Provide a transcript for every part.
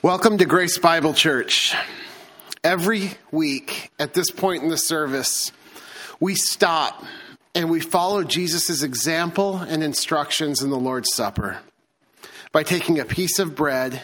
Welcome to Grace Bible Church. Every week at this point in the service, we stop and we follow Jesus' example and instructions in the Lord's Supper by taking a piece of bread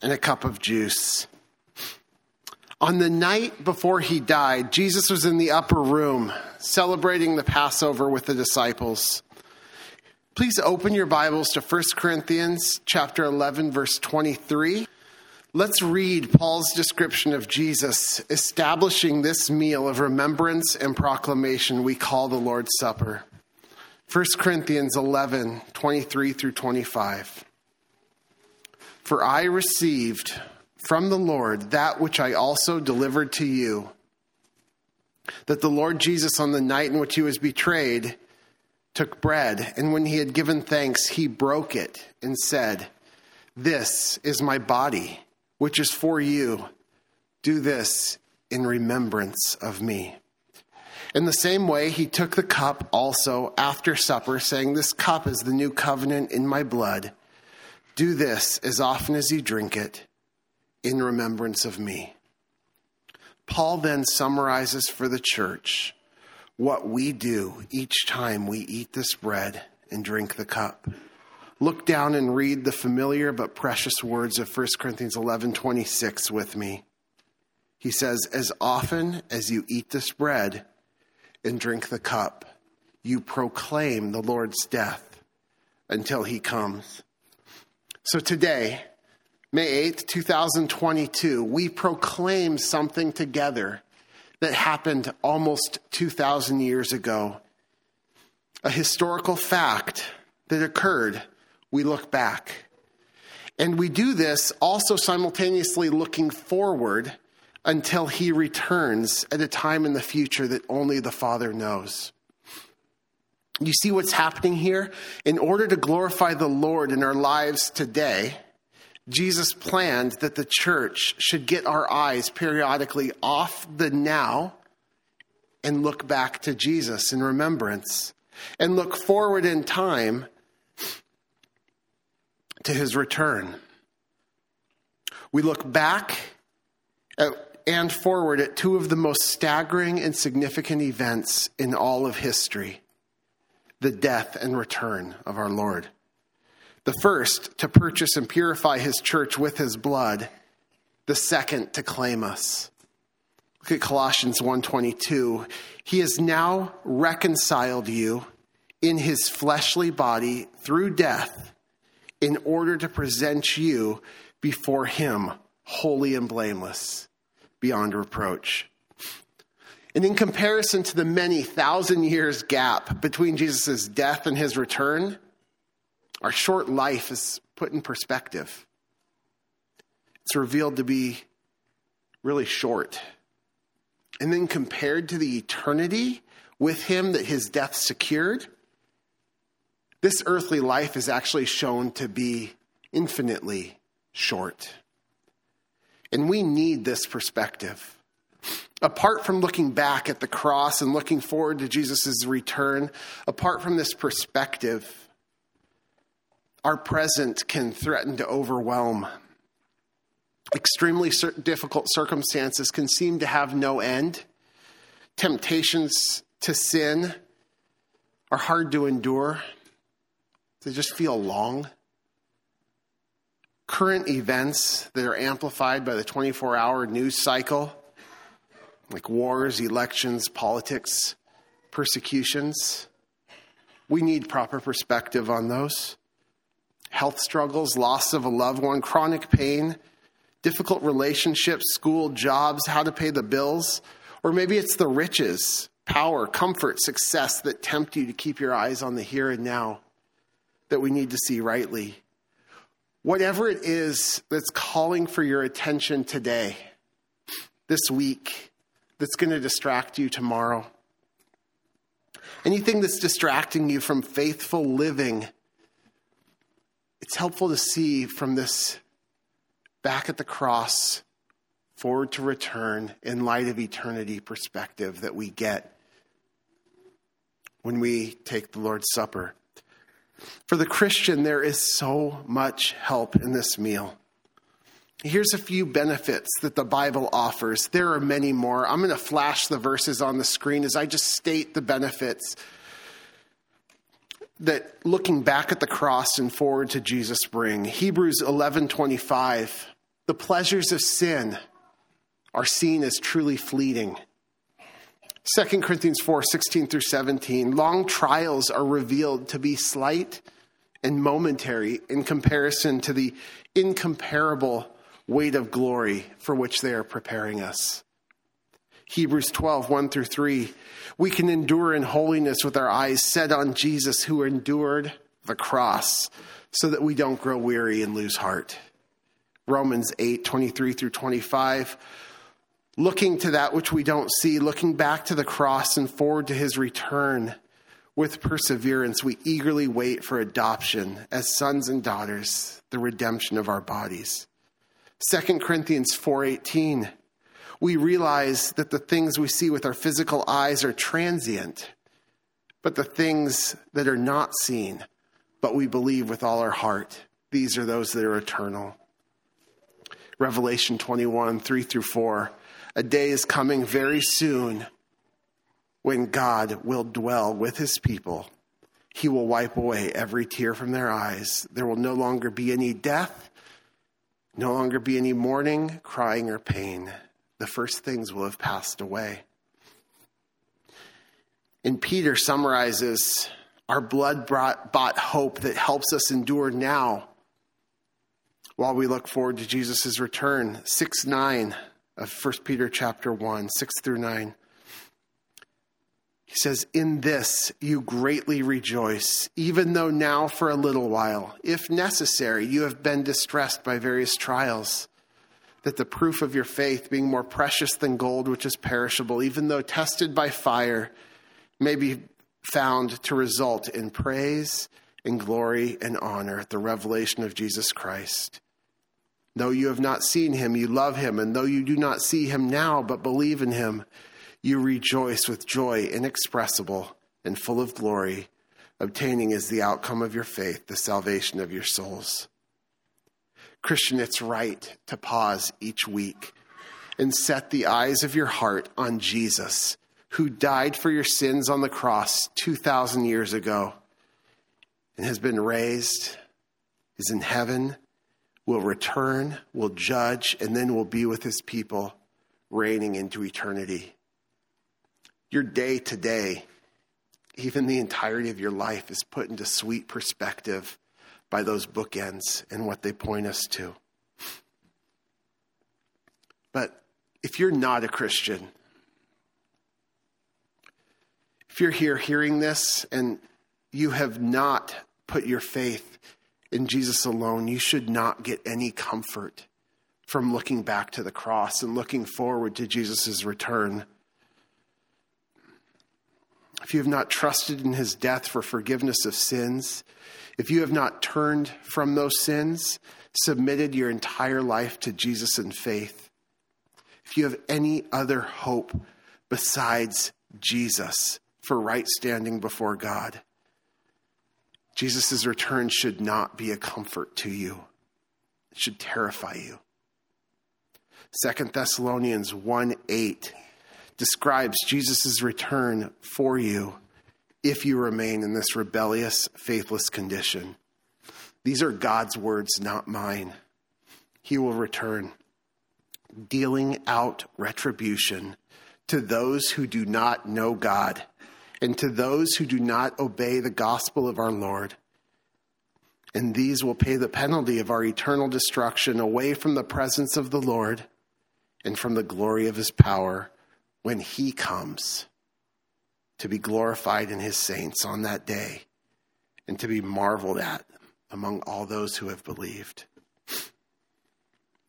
and a cup of juice. On the night before he died, Jesus was in the upper room celebrating the Passover with the disciples. Please open your Bibles to 1 Corinthians chapter 11 verse 23. Let's read Paul's description of Jesus establishing this meal of remembrance and proclamation we call the Lord's Supper. 1 Corinthians 11, 23 through 25. For I received from the Lord that which I also delivered to you that the Lord Jesus, on the night in which he was betrayed, took bread, and when he had given thanks, he broke it and said, This is my body which is for you. Do this in remembrance of me. In the same way, he took the cup also after supper, saying, This cup is the new covenant in my blood. Do this as often as you drink it in remembrance of me. Paul then summarizes for the church what we do each time we eat this bread and drink the cup look down and read the familiar but precious words of 1 Corinthians 11 26 with me. He says, As often as you eat this bread and drink the cup, you proclaim the Lord's death until he comes. So today, May 8th, 2022, we proclaim something together that happened almost 2,000 years ago. A historical fact that occurred we look back. And we do this also simultaneously looking forward until he returns at a time in the future that only the Father knows. You see what's happening here? In order to glorify the Lord in our lives today, Jesus planned that the church should get our eyes periodically off the now and look back to Jesus in remembrance and look forward in time to his return. We look back at, and forward at two of the most staggering and significant events in all of history the death and return of our Lord. The first, to purchase and purify his church with his blood. The second, to claim us. Look at Colossians 1:22. He has now reconciled you in his fleshly body through death in order to present you before him holy and blameless, beyond reproach. And in comparison to the many thousand years gap between Jesus' death and his return, our short life is put in perspective. It's revealed to be really short. And then compared to the eternity with him that his death secured, this earthly life is actually shown to be infinitely short. And we need this perspective. Apart from looking back at the cross and looking forward to Jesus' return, apart from this perspective, our present can threaten to overwhelm. Extremely difficult circumstances can seem to have no end. Temptations to sin are hard to endure. They just feel long. Current events that are amplified by the 24 hour news cycle, like wars, elections, politics, persecutions, we need proper perspective on those. Health struggles, loss of a loved one, chronic pain, difficult relationships, school, jobs, how to pay the bills, or maybe it's the riches, power, comfort, success that tempt you to keep your eyes on the here and now that we need to see rightly. Whatever it is that's calling for your attention today, this week, that's going to distract you tomorrow, anything that's distracting you from faithful living, it's helpful to see from this back at the cross, forward to return in light of eternity perspective that we get when we take the Lord's Supper. For the Christian, there is so much help in this meal. Here's a few benefits that the Bible offers. There are many more. I'm going to flash the verses on the screen as I just state the benefits that looking back at the cross and forward to Jesus bring. Hebrews 11:25. The pleasures of sin are seen as truly fleeting. 2 Corinthians 4 16 through 17. Long trials are revealed to be slight and momentary in comparison to the incomparable weight of glory for which they are preparing us. Hebrews 12 1 through 3. We can endure in holiness with our eyes set on Jesus, who endured the cross, so that we don't grow weary and lose heart. Romans 8 23 through 25 looking to that which we don't see, looking back to the cross and forward to his return. With perseverance, we eagerly wait for adoption as sons and daughters, the redemption of our bodies. 2 Corinthians 4:18 We realize that the things we see with our physical eyes are transient, but the things that are not seen, but we believe with all our heart, these are those that are eternal. Revelation 21, 3 through 4. A day is coming very soon when God will dwell with his people. He will wipe away every tear from their eyes. There will no longer be any death, no longer be any mourning, crying, or pain. The first things will have passed away. And Peter summarizes our blood bought hope that helps us endure now while we look forward to Jesus' return. 6 9 of 1 Peter chapter 1, 6 through 9. He says, In this you greatly rejoice, even though now for a little while, if necessary, you have been distressed by various trials, that the proof of your faith, being more precious than gold, which is perishable, even though tested by fire, may be found to result in praise and glory and honor at the revelation of Jesus Christ Though you have not seen him, you love him. And though you do not see him now, but believe in him, you rejoice with joy inexpressible and full of glory, obtaining as the outcome of your faith the salvation of your souls. Christian, it's right to pause each week and set the eyes of your heart on Jesus, who died for your sins on the cross 2,000 years ago and has been raised, is in heaven will return, will judge, and then will be with his people, reigning into eternity. Your day to day, even the entirety of your life, is put into sweet perspective by those bookends and what they point us to. But if you're not a Christian, if you're here hearing this and you have not put your faith in Jesus alone, you should not get any comfort from looking back to the cross and looking forward to Jesus' return. If you have not trusted in his death for forgiveness of sins, if you have not turned from those sins, submitted your entire life to Jesus in faith, if you have any other hope besides Jesus for right standing before God, Jesus' return should not be a comfort to you, it should terrify you. Second Thessalonians 1 8 describes Jesus' return for you if you remain in this rebellious, faithless condition. These are God's words, not mine. He will return, dealing out retribution to those who do not know God and to those who do not obey the gospel of our Lord. And these will pay the penalty of our eternal destruction away from the presence of the Lord and from the glory of his power when he comes to be glorified in his saints on that day and to be marveled at among all those who have believed.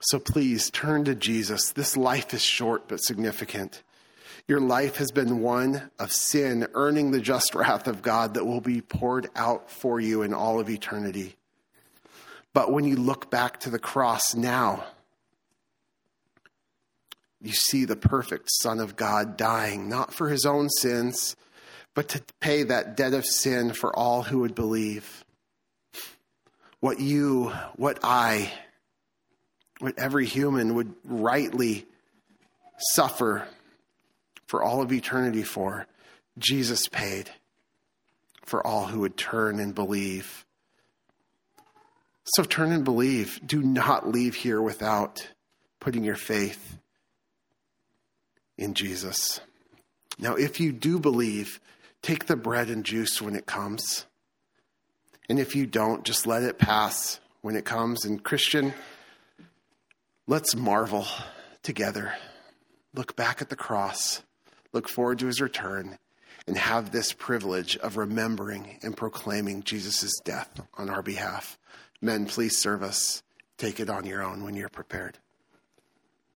So please turn to Jesus. This life is short but significant. Your life has been one of sin, earning the just wrath of God that will be poured out for you in all of eternity. But when you look back to the cross now, you see the perfect Son of God dying, not for his own sins, but to pay that debt of sin for all who would believe. What you, what I, what every human would rightly suffer for all of eternity for, Jesus paid for all who would turn and believe. So turn and believe. Do not leave here without putting your faith in Jesus. Now, if you do believe, take the bread and juice when it comes. And if you don't, just let it pass when it comes. And, Christian, let's marvel together. Look back at the cross, look forward to his return, and have this privilege of remembering and proclaiming Jesus' death on our behalf. Men, please serve us. Take it on your own when you're prepared.